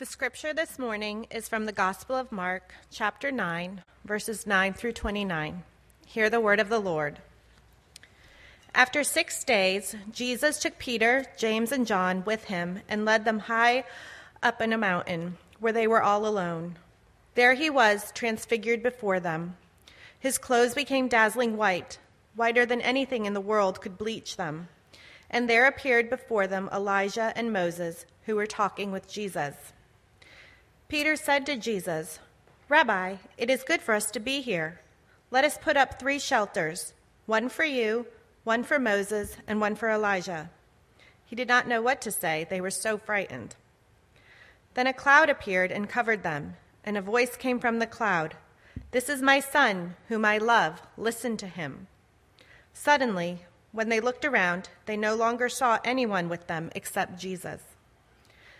The scripture this morning is from the Gospel of Mark, chapter 9, verses 9 through 29. Hear the word of the Lord. After six days, Jesus took Peter, James, and John with him and led them high up in a mountain where they were all alone. There he was, transfigured before them. His clothes became dazzling white, whiter than anything in the world could bleach them. And there appeared before them Elijah and Moses, who were talking with Jesus. Peter said to Jesus, Rabbi, it is good for us to be here. Let us put up three shelters one for you, one for Moses, and one for Elijah. He did not know what to say, they were so frightened. Then a cloud appeared and covered them, and a voice came from the cloud This is my son, whom I love. Listen to him. Suddenly, when they looked around, they no longer saw anyone with them except Jesus.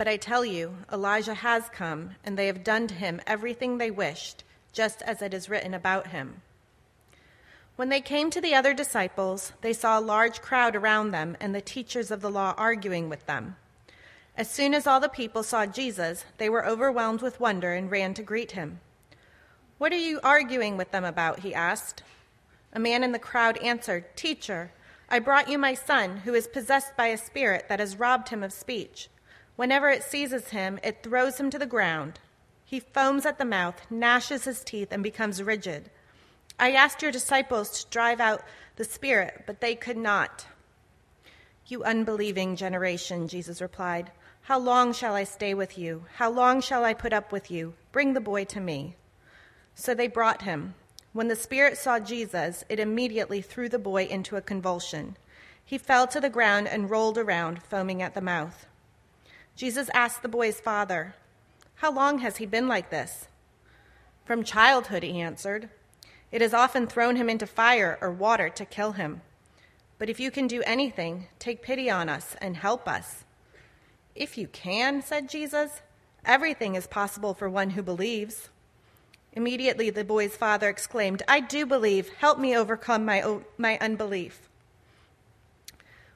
But I tell you, Elijah has come, and they have done to him everything they wished, just as it is written about him. When they came to the other disciples, they saw a large crowd around them and the teachers of the law arguing with them. As soon as all the people saw Jesus, they were overwhelmed with wonder and ran to greet him. What are you arguing with them about? he asked. A man in the crowd answered, Teacher, I brought you my son, who is possessed by a spirit that has robbed him of speech. Whenever it seizes him, it throws him to the ground. He foams at the mouth, gnashes his teeth, and becomes rigid. I asked your disciples to drive out the spirit, but they could not. You unbelieving generation, Jesus replied, How long shall I stay with you? How long shall I put up with you? Bring the boy to me. So they brought him. When the spirit saw Jesus, it immediately threw the boy into a convulsion. He fell to the ground and rolled around, foaming at the mouth. Jesus asked the boy's father, How long has he been like this? From childhood, he answered. It has often thrown him into fire or water to kill him. But if you can do anything, take pity on us and help us. If you can, said Jesus, everything is possible for one who believes. Immediately, the boy's father exclaimed, I do believe. Help me overcome my, my unbelief.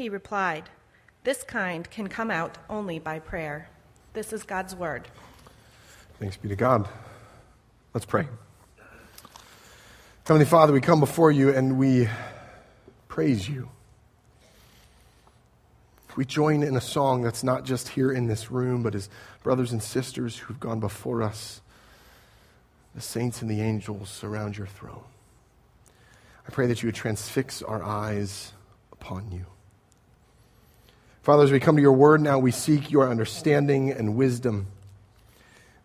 He replied, This kind can come out only by prayer. This is God's word. Thanks be to God. Let's pray. Heavenly Father, we come before you and we praise you. We join in a song that's not just here in this room, but as brothers and sisters who've gone before us, the saints and the angels surround your throne. I pray that you would transfix our eyes upon you. Father, as we come to your word now, we seek your understanding and wisdom.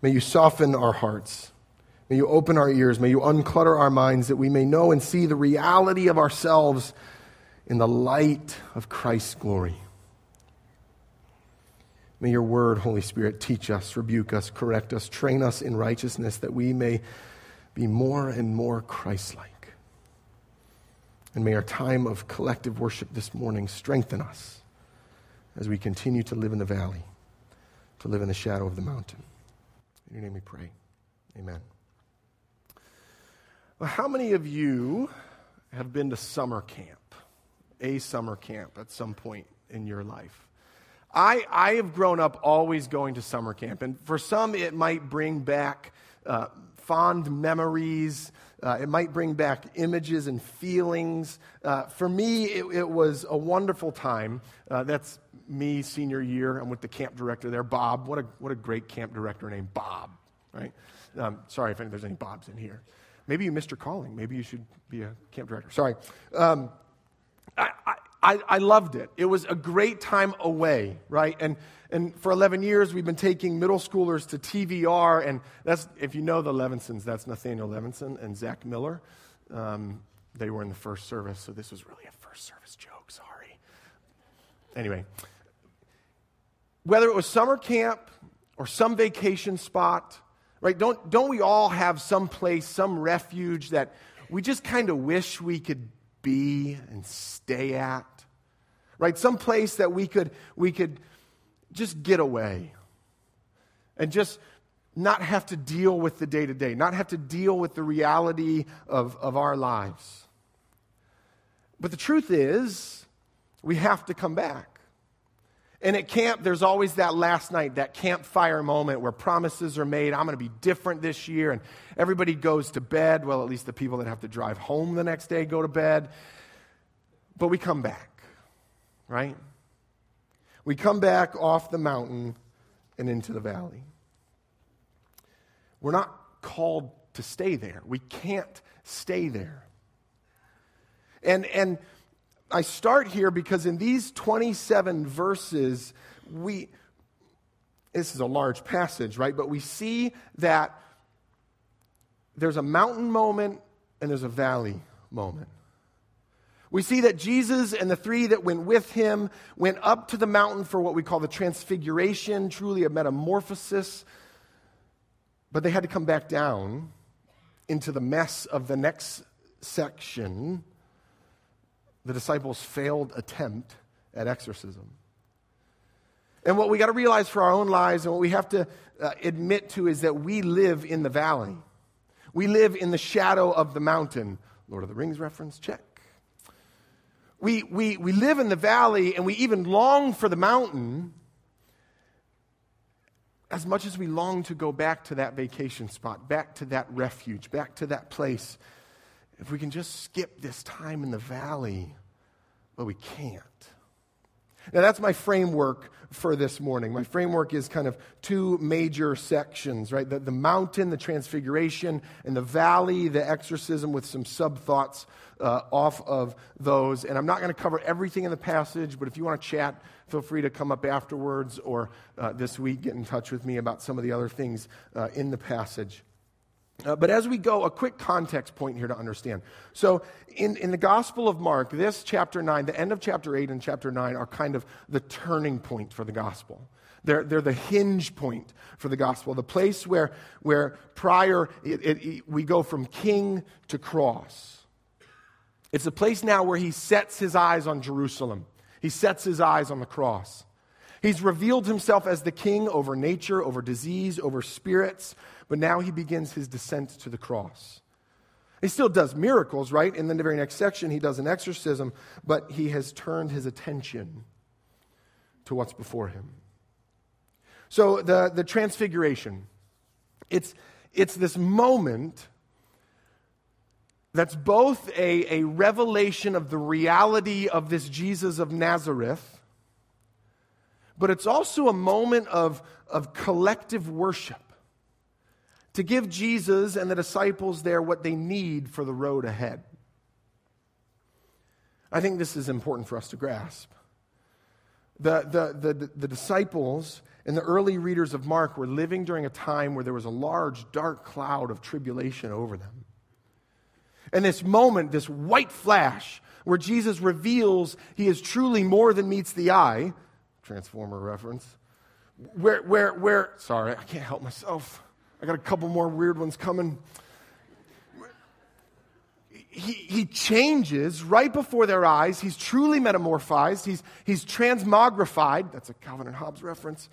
May you soften our hearts. May you open our ears. May you unclutter our minds that we may know and see the reality of ourselves in the light of Christ's glory. May your word, Holy Spirit, teach us, rebuke us, correct us, train us in righteousness that we may be more and more Christ like. And may our time of collective worship this morning strengthen us as we continue to live in the valley, to live in the shadow of the mountain. In your name we pray. Amen. Well, how many of you have been to summer camp, a summer camp at some point in your life? I, I have grown up always going to summer camp, and for some, it might bring back uh, fond memories. Uh, it might bring back images and feelings. Uh, for me, it, it, was a wonderful time. Uh, that's me, senior year. I'm with the camp director there, Bob. What a, what a great camp director named Bob, right? Um, sorry if there's any Bobs in here. Maybe you missed your calling. Maybe you should be a camp director. Sorry. Um, I, I, I loved it. It was a great time away, right? And, and for 11 years, we've been taking middle schoolers to TVR. And that's, if you know the Levinsons, that's Nathaniel Levinson and Zach Miller. Um, they were in the first service, so this was really a first service joke. Sorry. Anyway, whether it was summer camp or some vacation spot, right? Don't, don't we all have some place, some refuge that we just kind of wish we could be and stay at? Right? Some place that we could, we could just get away and just not have to deal with the day to day, not have to deal with the reality of, of our lives. But the truth is, we have to come back. And at camp, there's always that last night, that campfire moment where promises are made. I'm going to be different this year. And everybody goes to bed. Well, at least the people that have to drive home the next day go to bed. But we come back, right? We come back off the mountain and into the valley. We're not called to stay there. We can't stay there. And, and I start here because in these 27 verses, we, this is a large passage, right? But we see that there's a mountain moment and there's a valley moment. We see that Jesus and the three that went with him went up to the mountain for what we call the transfiguration, truly a metamorphosis. But they had to come back down into the mess of the next section the disciples' failed attempt at exorcism. And what we got to realize for our own lives and what we have to uh, admit to is that we live in the valley. We live in the shadow of the mountain. Lord of the Rings reference, check. We, we, we live in the valley and we even long for the mountain as much as we long to go back to that vacation spot, back to that refuge, back to that place if we can just skip this time in the valley, but we can't. Now, that's my framework for this morning. My framework is kind of two major sections, right? The, the mountain, the transfiguration, and the valley, the exorcism, with some sub thoughts uh, off of those. And I'm not going to cover everything in the passage, but if you want to chat, feel free to come up afterwards or uh, this week get in touch with me about some of the other things uh, in the passage. Uh, but as we go, a quick context point here to understand. So, in, in the Gospel of Mark, this chapter 9, the end of chapter 8 and chapter 9 are kind of the turning point for the Gospel. They're, they're the hinge point for the Gospel, the place where, where prior it, it, it, we go from king to cross. It's a place now where he sets his eyes on Jerusalem, he sets his eyes on the cross. He's revealed himself as the king over nature, over disease, over spirits, but now he begins his descent to the cross. He still does miracles, right? In the very next section, he does an exorcism, but he has turned his attention to what's before him. So the, the transfiguration, it's, it's this moment that's both a, a revelation of the reality of this Jesus of Nazareth but it's also a moment of, of collective worship to give Jesus and the disciples there what they need for the road ahead. I think this is important for us to grasp. The, the, the, the, disciples and the early readers of Mark were living during a time where there was a large, dark cloud of tribulation over them. And this moment, this white flash, where Jesus reveals he is truly more than meets the eye, Transformer reference. Where, where, where, sorry, I can't help myself. I got a couple more weird ones coming. He, he changes right before their eyes. He's truly metamorphized. He's, he's transmogrified. That's a Calvin and Hobbes reference.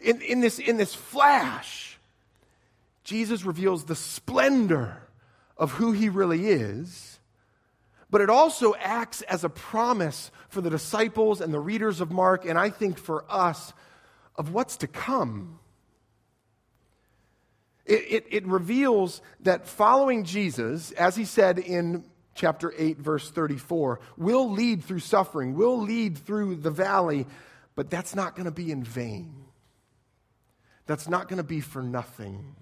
In, in, this, in this flash, Jesus reveals the splendor of who he really is but it also acts as a promise for the disciples and the readers of Mark, and I think for us, of what's to come. It, it, it, reveals that following Jesus, as he said in chapter 8, verse 34, will lead through suffering, will lead through the valley, but that's not going to be in vain. That's not going to be for nothing.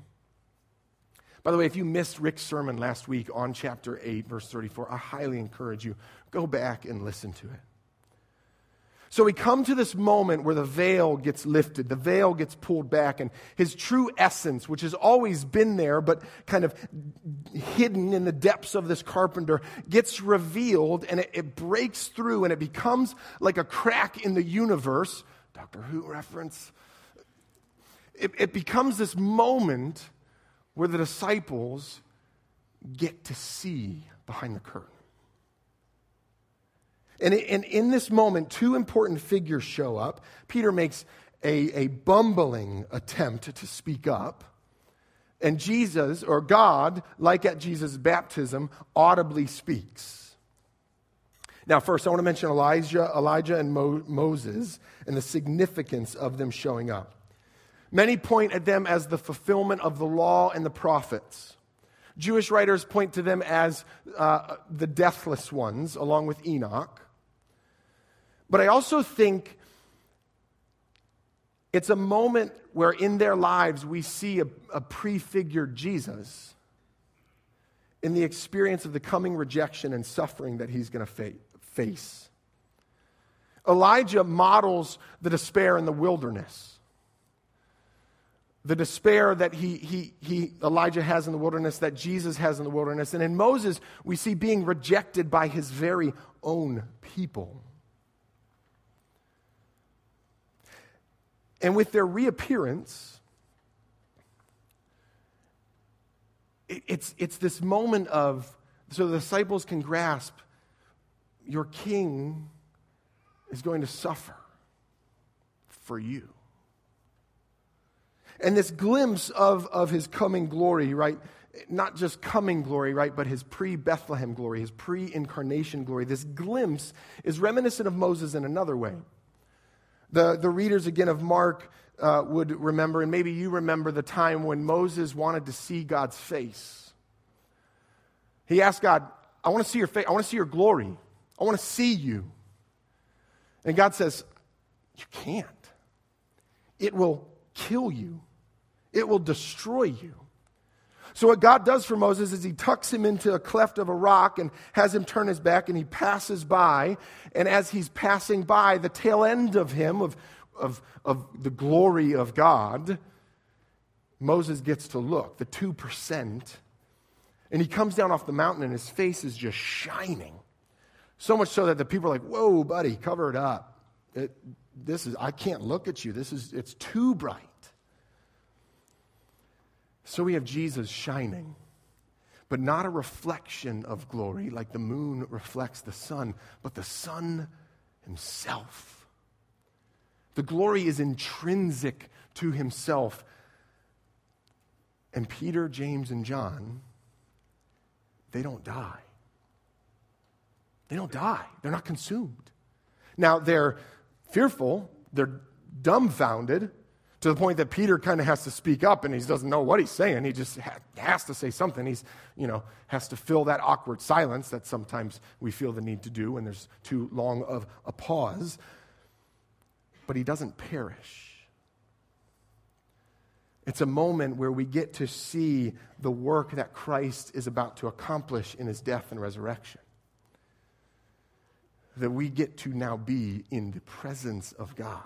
By the way, if you missed Rick's sermon last week on chapter 8, verse 34, I highly encourage you, go back and listen to it. So we come to this moment where the veil gets lifted, the veil gets pulled back, and his true essence, which has always been there but kind of hidden in the depths of this carpenter, gets revealed and it, it breaks through and it becomes like a crack in the universe. Doctor Who reference. It, it becomes this moment where the disciples get to see behind the curtain. And, in this moment, two important figures show up. Peter makes a, a bumbling attempt to speak up. And Jesus, or God, like at Jesus' baptism, audibly speaks. Now, first, I want to mention Elijah, Elijah and Mo- Moses and the significance of them showing up. Many point at them as the fulfillment of the law and the prophets. Jewish writers point to them as uh, the deathless ones, along with Enoch. But I also think it's a moment where in their lives we see a, a prefigured Jesus in the experience of the coming rejection and suffering that he's going to fa- face. Elijah models the despair in the wilderness. The despair that he, he, he, Elijah has in the wilderness, that Jesus has in the wilderness. And in Moses, we see being rejected by his very own people. And with their reappearance, it's, it's this moment of, so the disciples can grasp, your king is going to suffer for you. And this glimpse of, of his coming glory, right? Not just coming glory, right? But his pre Bethlehem glory, his pre incarnation glory. This glimpse is reminiscent of Moses in another way. The, the readers again of Mark uh, would remember, and maybe you remember the time when Moses wanted to see God's face. He asked God, I want to see your face. I want to see your glory. I want to see you. And God says, You can't. It will kill you, it will destroy you. So, what God does for Moses is he tucks him into a cleft of a rock and has him turn his back, and he passes by. And as he's passing by, the tail end of him, of, of, of the glory of God, Moses gets to look, the 2%. And he comes down off the mountain, and his face is just shining. So much so that the people are like, Whoa, buddy, cover it up. It, this is, I can't look at you. This is, it's too bright. So we have Jesus shining, but not a reflection of glory like the moon reflects the sun, but the sun himself. The glory is intrinsic to himself. And Peter, James, and John, they don't die. They don't die. They're not consumed. Now, they're fearful, they're dumbfounded, to the point that Peter kind of has to speak up and he doesn't know what he's saying. He just ha- has to say something. He's, you know, has to fill that awkward silence that sometimes we feel the need to do when there's too long of a pause. But he doesn't perish. It's a moment where we get to see the work that Christ is about to accomplish in his death and resurrection. That we get to now be in the presence of God.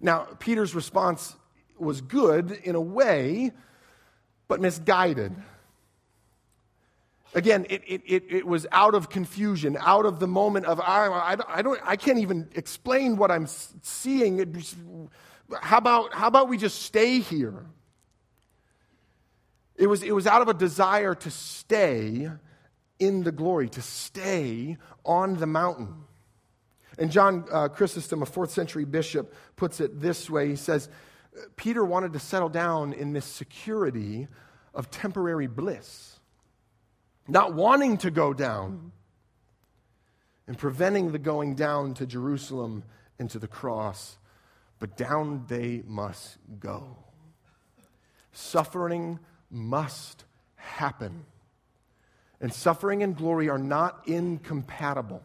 Now, Peter's response was good in a way, but misguided. Again, it, it, it, it, was out of confusion, out of the moment of, I, I, I, don't, I can't even explain what I'm seeing. How about, how about we just stay here? It was, it was out of a desire to stay in the glory, to stay on the mountain. And John uh, Chrysostom, a fourth century bishop, puts it this way He says, Peter wanted to settle down in this security of temporary bliss. not wanting to go down, and preventing the going down to Jerusalem and to the cross, but down they must go. Suffering must happen. And suffering and glory are not incompatible.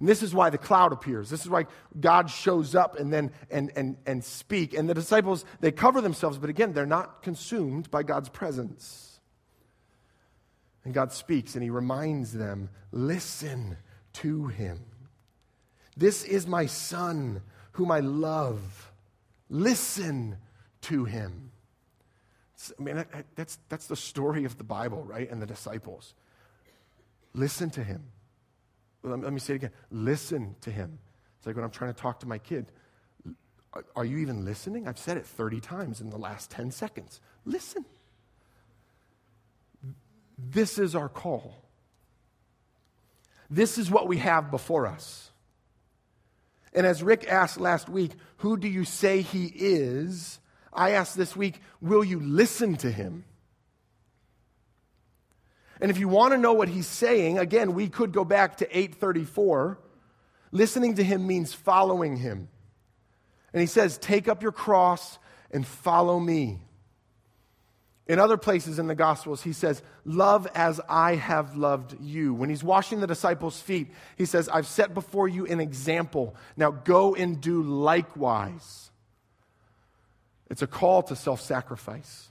And this is why the cloud appears. This is why God shows up and then and, and, and speak. And the disciples, they cover themselves, but again, they're not consumed by God's presence. And God speaks and he reminds them, listen to him. This is my son whom I love. Listen to him. I mean, that's, that's the story of the Bible, right? And the disciples. Listen to him. Let me say it again. Listen to him. It's like when I'm trying to talk to my kid. Are you even listening? I've said it 30 times in the last 10 seconds. Listen. This is our call. This is what we have before us. And as Rick asked last week, who do you say he is? I asked this week, will you listen to him? And if you want to know what he's saying, again, we could go back to 834. Listening to him means following him. And he says, Take up your cross and follow me. In other places in the Gospels, he says, Love as I have loved you. When he's washing the disciples' feet, he says, I've set before you an example. Now go and do likewise. It's a call to self sacrifice,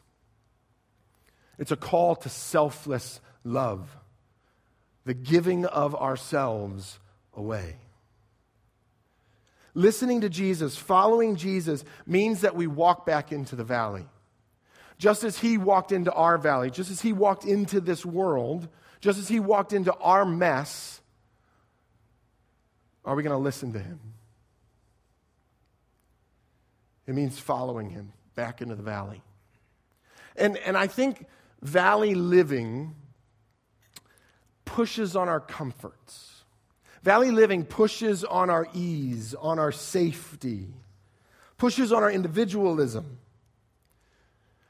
it's a call to selfless love, the giving of ourselves away. Listening to Jesus, following Jesus, means that we walk back into the valley. Just as he walked into our valley, just as he walked into this world, just as he walked into our mess, are we going to listen to him? It means following him back into the valley. And, and I think valley living pushes on our comforts. Valley living pushes on our ease, on our safety, pushes on our individualism.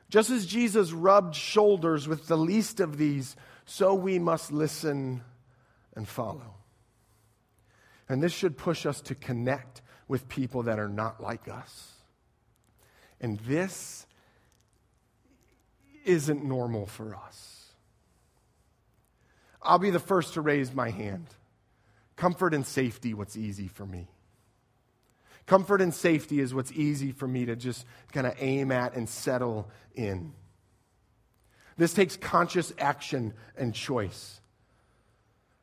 Just as Jesus rubbed shoulders with the least of these, so we must listen and follow. And this should push us to connect with people that are not like us. And this isn't normal for us. I'll be the first to raise my hand. Comfort and safety, what's easy for me. Comfort and safety is what's easy for me to just kind of aim at and settle in. This takes conscious action and choice.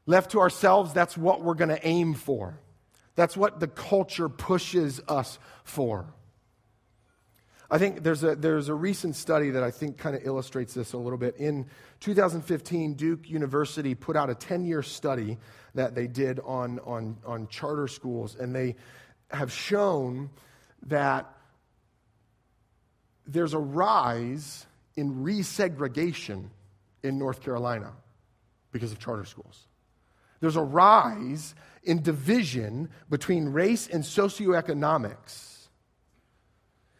Left to ourselves, that's what we're going to aim for. That's what the culture pushes us for. I think there's a, there's a recent study that I think kind of illustrates this a little bit. In 2015, Duke University put out a 10 year study that they did on, on, on charter schools, and they have shown that there's a rise in resegregation in North Carolina because of charter schools. There's a rise in division between race and socioeconomics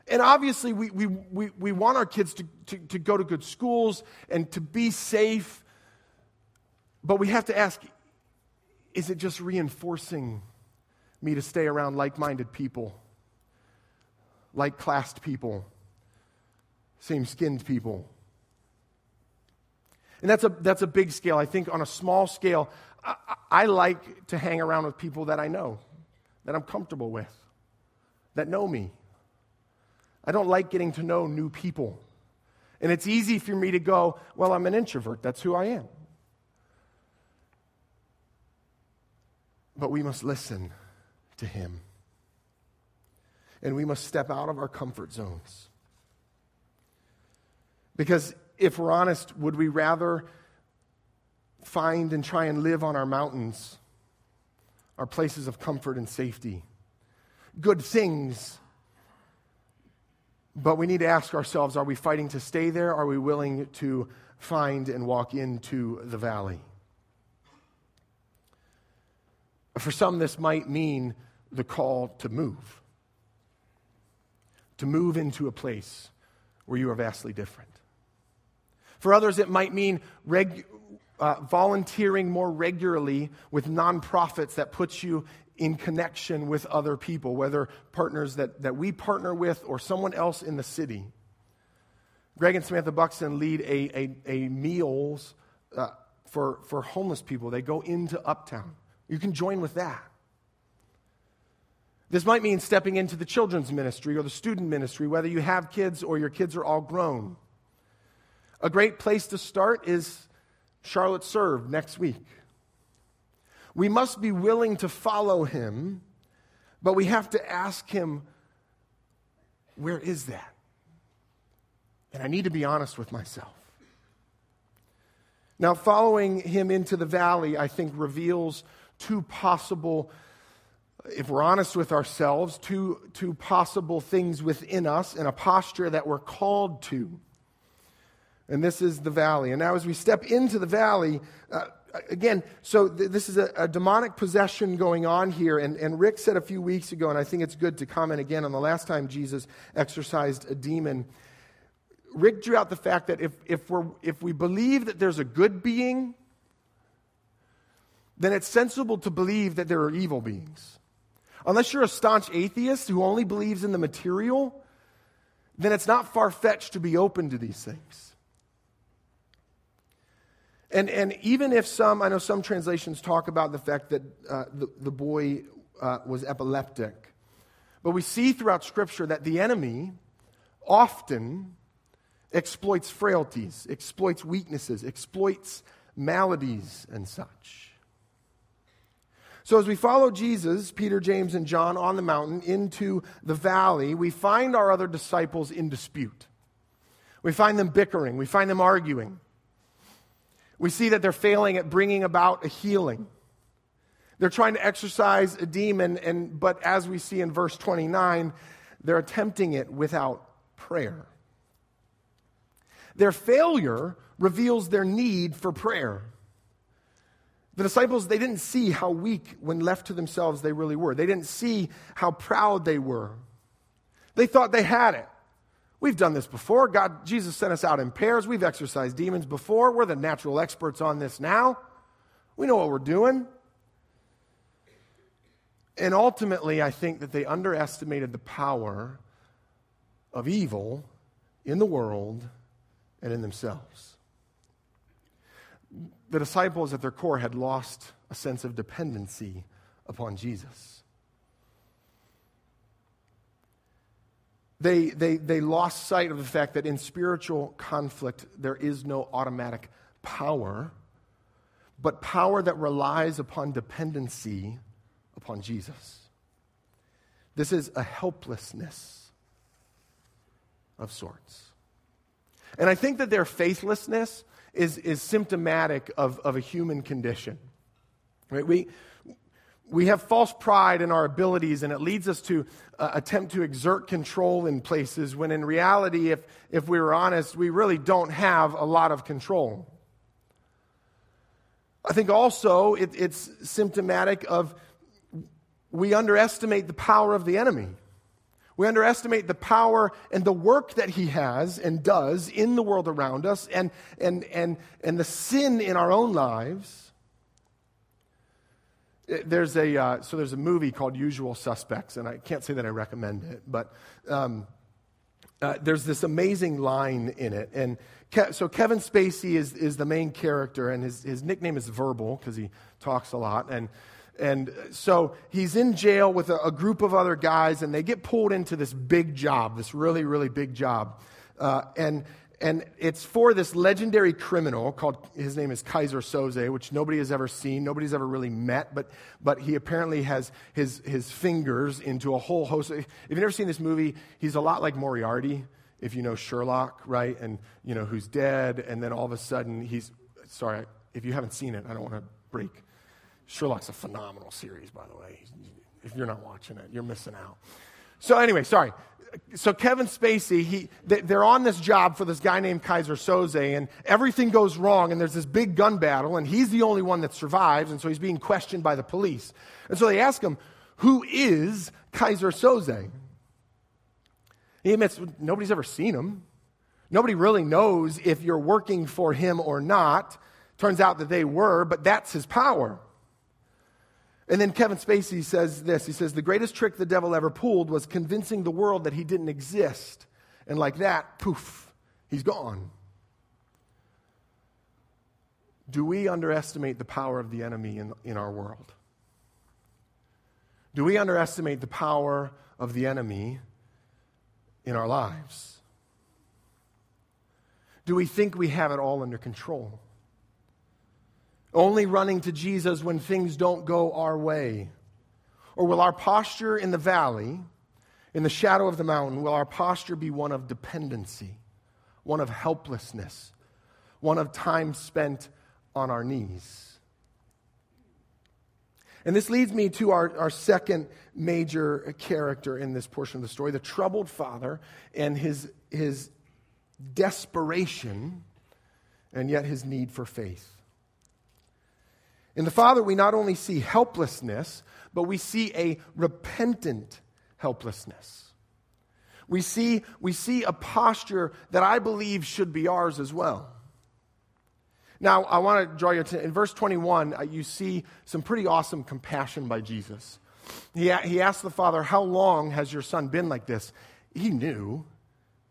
and obviously, we, we, we, we want our kids to, to, to go to good schools and to be safe. But we have to ask is it just reinforcing me to stay around like minded people, like classed people, same skinned people? And that's a, that's a big scale. I think on a small scale, I, I like to hang around with people that I know, that I'm comfortable with, that know me. I don't like getting to know new people. And it's easy for me to go, well, I'm an introvert. That's who I am. But we must listen to him. And we must step out of our comfort zones. Because if we're honest, would we rather find and try and live on our mountains, our places of comfort and safety? Good things but we need to ask ourselves are we fighting to stay there? Are we willing to find and walk into the valley? For some, this might mean the call to move, to move into a place where you are vastly different. For others, it might mean uh, volunteering more regularly with nonprofits that puts you in connection with other people, whether partners that, that we partner with or someone else in the city. Greg and Samantha Buxton lead a, a, a meals uh, for, for homeless people. They go into Uptown. You can join with that. This might mean stepping into the children's ministry or the student ministry, whether you have kids or your kids are all grown. A great place to start is Charlotte Serve next week. We must be willing to follow him, but we have to ask him, where is that? And I need to be honest with myself. Now, following him into the valley, I think, reveals two possible, if we're honest with ourselves, two, two possible things within us and a posture that we're called to. And this is the valley. And now, as we step into the valley, uh, again, so th- this is a, a, demonic possession going on here. And, and Rick said a few weeks ago, and I think it's good to comment again on the last time Jesus exorcised a demon. Rick drew out the fact that if, if, we're, if we believe that there's a good being, then it's sensible to believe that there are evil beings. Unless you're a staunch atheist who only believes in the material, then it's not far fetched to be open to these things. And, and even if some, I know some translations talk about the fact that uh, the, the boy uh, was epileptic, but we see throughout Scripture that the enemy often exploits frailties, exploits weaknesses, exploits maladies, and such. So, as we follow Jesus, Peter, James, and John on the mountain into the valley, we find our other disciples in dispute. We find them bickering, we find them arguing. We see that they're failing at bringing about a healing. They're trying to exorcise a demon, and, but as we see in verse 29, they're attempting it without prayer. Their failure reveals their need for prayer. The disciples, they didn't see how weak, when left to themselves, they really were. They didn't see how proud they were. They thought they had it. We've done this before. God, Jesus sent us out in pairs. We've exorcised demons before. We're the natural experts on this now. We know what we're doing. And ultimately, I think that they underestimated the power of evil in the world and in themselves. The disciples, at their core, had lost a sense of dependency upon Jesus. They, they, they lost sight of the fact that in spiritual conflict, there is no automatic power, but power that relies upon dependency upon Jesus. This is a helplessness of sorts. And I think that their faithlessness is, is symptomatic of, of a human condition. Right? We, we have false pride in our abilities, and it leads us to uh, attempt to exert control in places when, in reality, if, if we were honest, we really don't have a lot of control. I think also it, it's symptomatic of we underestimate the power of the enemy. We underestimate the power and the work that he has and does in the world around us and, and, and, and the sin in our own lives there's a uh, so there's a movie called Usual Suspects, and I can't say that I recommend it, but um, uh, there's this amazing line in it, and Ke- so Kevin Spacey is is the main character, and his his nickname is Verbal because he talks a lot, and and so he's in jail with a, a, group of other guys, and they get pulled into this big job, this really really big job, uh, and and it's for this legendary criminal called, his name is Keyser Söze, which nobody has ever seen, nobody's ever really met, but, but he apparently has his, his fingers into a whole host. Of, if you've never seen this movie, he's a lot like Moriarty, if you know Sherlock, right? And, you know, who's dead, and then all of a sudden he's, sorry, if you haven't seen it, I don't want to break. Sherlock's a phenomenal series, by the way. If you're not watching it, you're missing out. So, anyway, sorry so Kevin Spacey, he, they're on this job for this guy named Keyser Söze, and everything goes wrong, and there's this big gun battle, and he's the only one that survives, and so he's being questioned by the police. And so they ask him, Who is Keyser Söze? He admits, Nobody's ever seen him. Nobody really knows if you're working for him or not. Turns out that they were, but that's his power. And then Kevin Spacey says this He says, The greatest trick the devil ever pulled was convincing the world that he didn't exist. And like that, poof, he's gone. Do we underestimate the power of the enemy in, in our world? Do we underestimate the power of the enemy in our lives? Do we think we have it all under control? Only running to Jesus when things don't go our way? Or will our posture in the valley, in the shadow of the mountain, will our posture be one of dependency, one of helplessness, one of time spent on our knees? And this leads me to our, our second major character in this portion of the story the troubled father and his, his desperation and yet his need for faith. In the Father, we not only see helplessness, but we see a repentant helplessness. We see, we see a posture that I believe should be ours as well. Now, I want to draw your attention. In verse 21, uh, you see some pretty awesome compassion by Jesus. He, he asked the Father, How long has your son been like this? He knew.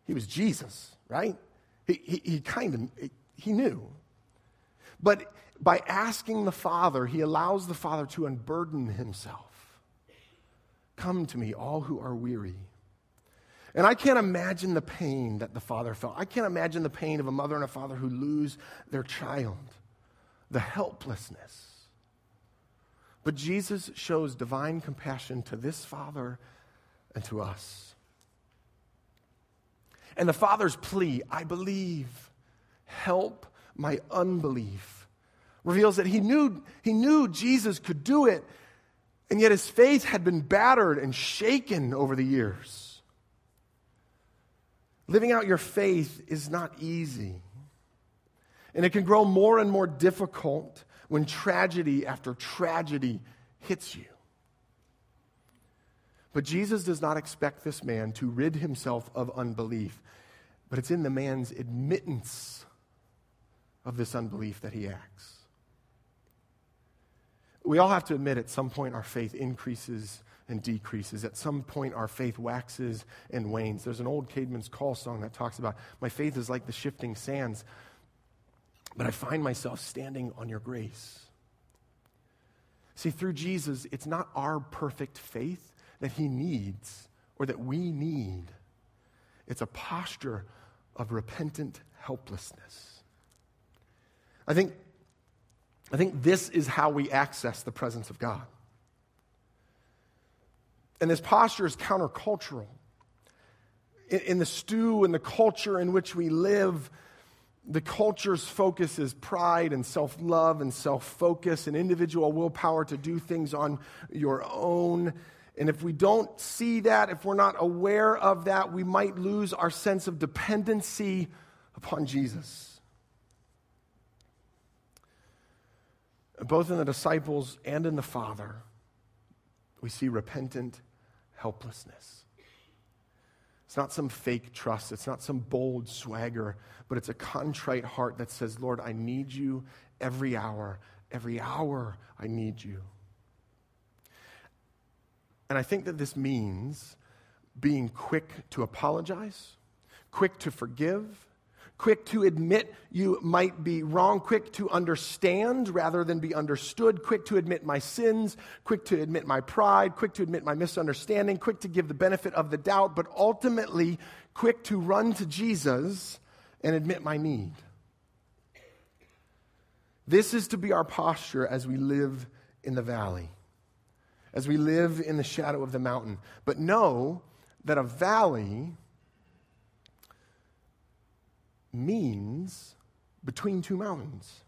He was Jesus, right? He, he, he kind of, he knew. But by asking the Father, he allows the Father to unburden himself. Come to me, all who are weary. And I can't imagine the pain that the father felt. I can't imagine the pain of a mother and a father who lose their child, the helplessness. But Jesus shows divine compassion to this father and to us. And the father's plea, I believe, help my unbelief reveals that he knew, he knew Jesus could do it, and yet his faith had been battered and shaken over the years. Living out your faith is not easy. And it can grow more and more difficult when tragedy after tragedy hits you. But Jesus does not expect this man to rid himself of unbelief, but it's in the man's admittance of this unbelief that he acts we all have to admit at some point our faith increases and decreases. At some point, our faith waxes and wanes. There's an old Caedmon's Call song that talks about my faith is like the shifting sands, but I find myself standing on your grace. See, through Jesus, it's not our perfect faith that he needs or that we need, it's a posture of repentant helplessness. I think I think this is how we access the presence of God. And this posture is countercultural. In, in the stew and the culture in which we live, the culture's focus is pride and self love and self focus and individual willpower to do things on your own. And if we don't see that, if we're not aware of that, we might lose our sense of dependency upon Jesus. Both in the disciples and in the Father, we see repentant helplessness. It's not some fake trust, it's not some bold swagger, but it's a contrite heart that says, Lord, I need you every hour. Every hour, I need you. And I think that this means being quick to apologize, quick to forgive, quick to admit you might be wrong, quick to understand rather than be understood, quick to admit my sins, quick to admit my pride, quick to admit my misunderstanding, quick to give the benefit of the doubt, but ultimately quick to run to Jesus and admit my need. This is to be our posture as we live in the valley, as we live in the shadow of the mountain. But know that a valley means between two mountains.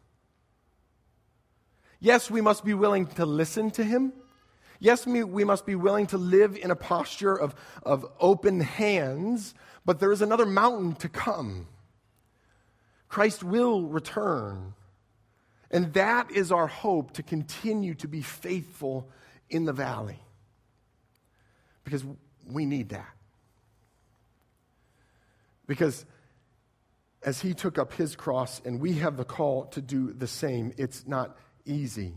Yes, we must be willing to listen to him. Yes, we must be willing to live in a posture of, of open hands, but there is another mountain to come. Christ will return. And that is our hope to continue to be faithful in the valley. Because we need that. Because as he took up his cross, and we have the call to do the same. It's not easy.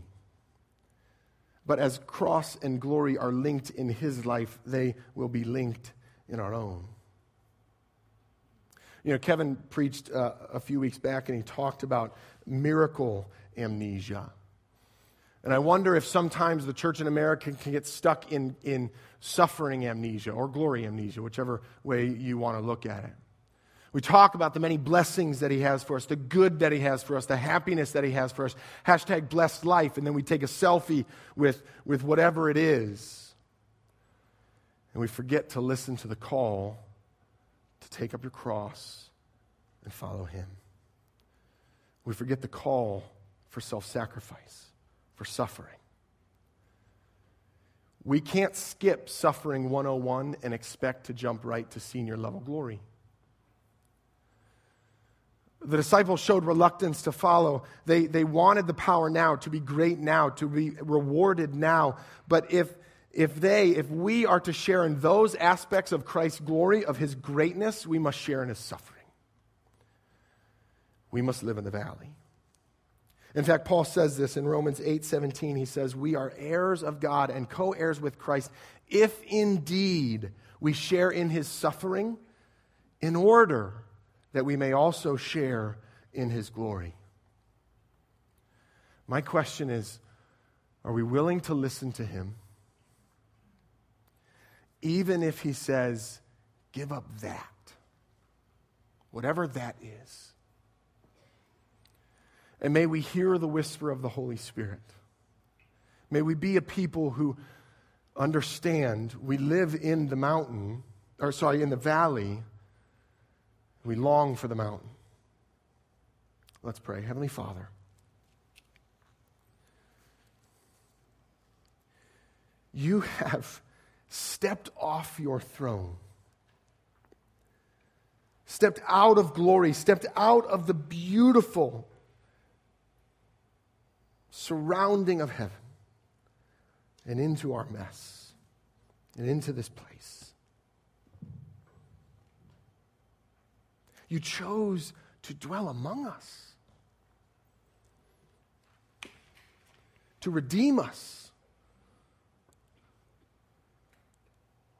But as cross and glory are linked in his life, they will be linked in our own. You know, Kevin preached uh, a few weeks back and he talked about miracle amnesia. And I wonder if sometimes the church in America can get stuck in, in suffering amnesia or glory amnesia, whichever way you want to look at it. We talk about the many blessings that He has for us, the good that He has for us, the happiness that He has for us. Hashtag blessed life. And then we take a selfie with, with whatever it is. And we forget to listen to the call to take up your cross and follow Him. We forget the call for self sacrifice, for suffering. We can't skip suffering 101 and expect to jump right to senior level glory. The disciples showed reluctance to follow. They, they wanted the power now, to be great now, to be rewarded now. But if, if they, if we are to share in those aspects of Christ's glory, of his greatness, we must share in his suffering. We must live in the valley. In fact, Paul says this in Romans 8 17. He says, We are heirs of God and co heirs with Christ, if indeed we share in his suffering, in order that we may also share in his glory. My question is are we willing to listen to him? Even if he says, give up that, whatever that is. And may we hear the whisper of the Holy Spirit. May we be a people who understand we live in the mountain, or sorry, in the valley, we long for the mountain. Let's pray. Heavenly Father, you have stepped off your throne, stepped out of glory, stepped out of the beautiful surrounding of heaven and into our mess and into this place. You chose to dwell among us, to redeem us.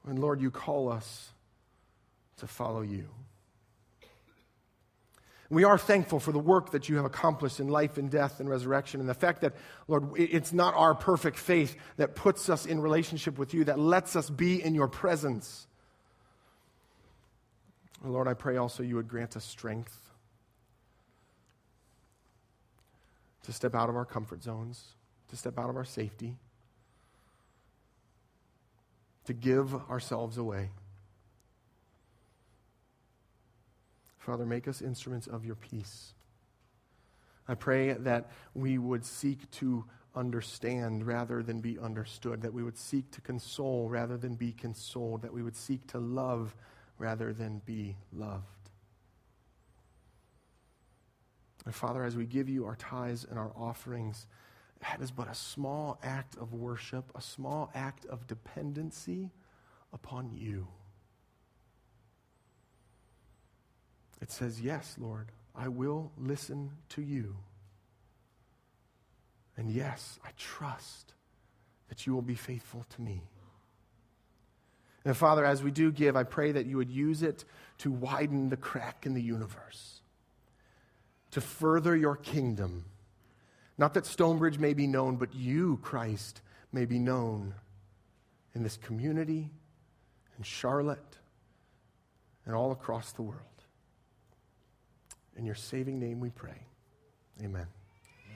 And Lord, you call us to follow you. We are thankful for the work that you have accomplished in life and death and resurrection, and the fact that, Lord, it's not our perfect faith that puts us in relationship with you, that lets us be in your presence. Lord, I pray also you would grant us strength to step out of our comfort zones, to step out of our safety, to give ourselves away. Father, make us instruments of your peace. I pray that we would seek to understand rather than be understood, that we would seek to console rather than be consoled, that we would seek to love rather than be loved. And Father, as we give you our tithes and our offerings, that is but a small act of worship, a small act of dependency upon you. It says, Yes, Lord, I will listen to you. And yes, I trust that you will be faithful to me. And Father, as we do give, I pray that you would use it to widen the crack in the universe, to further your kingdom. Not that Stonebridge may be known, but you, Christ, may be known in this community, in Charlotte, and all across the world. In your saving name we pray. Amen.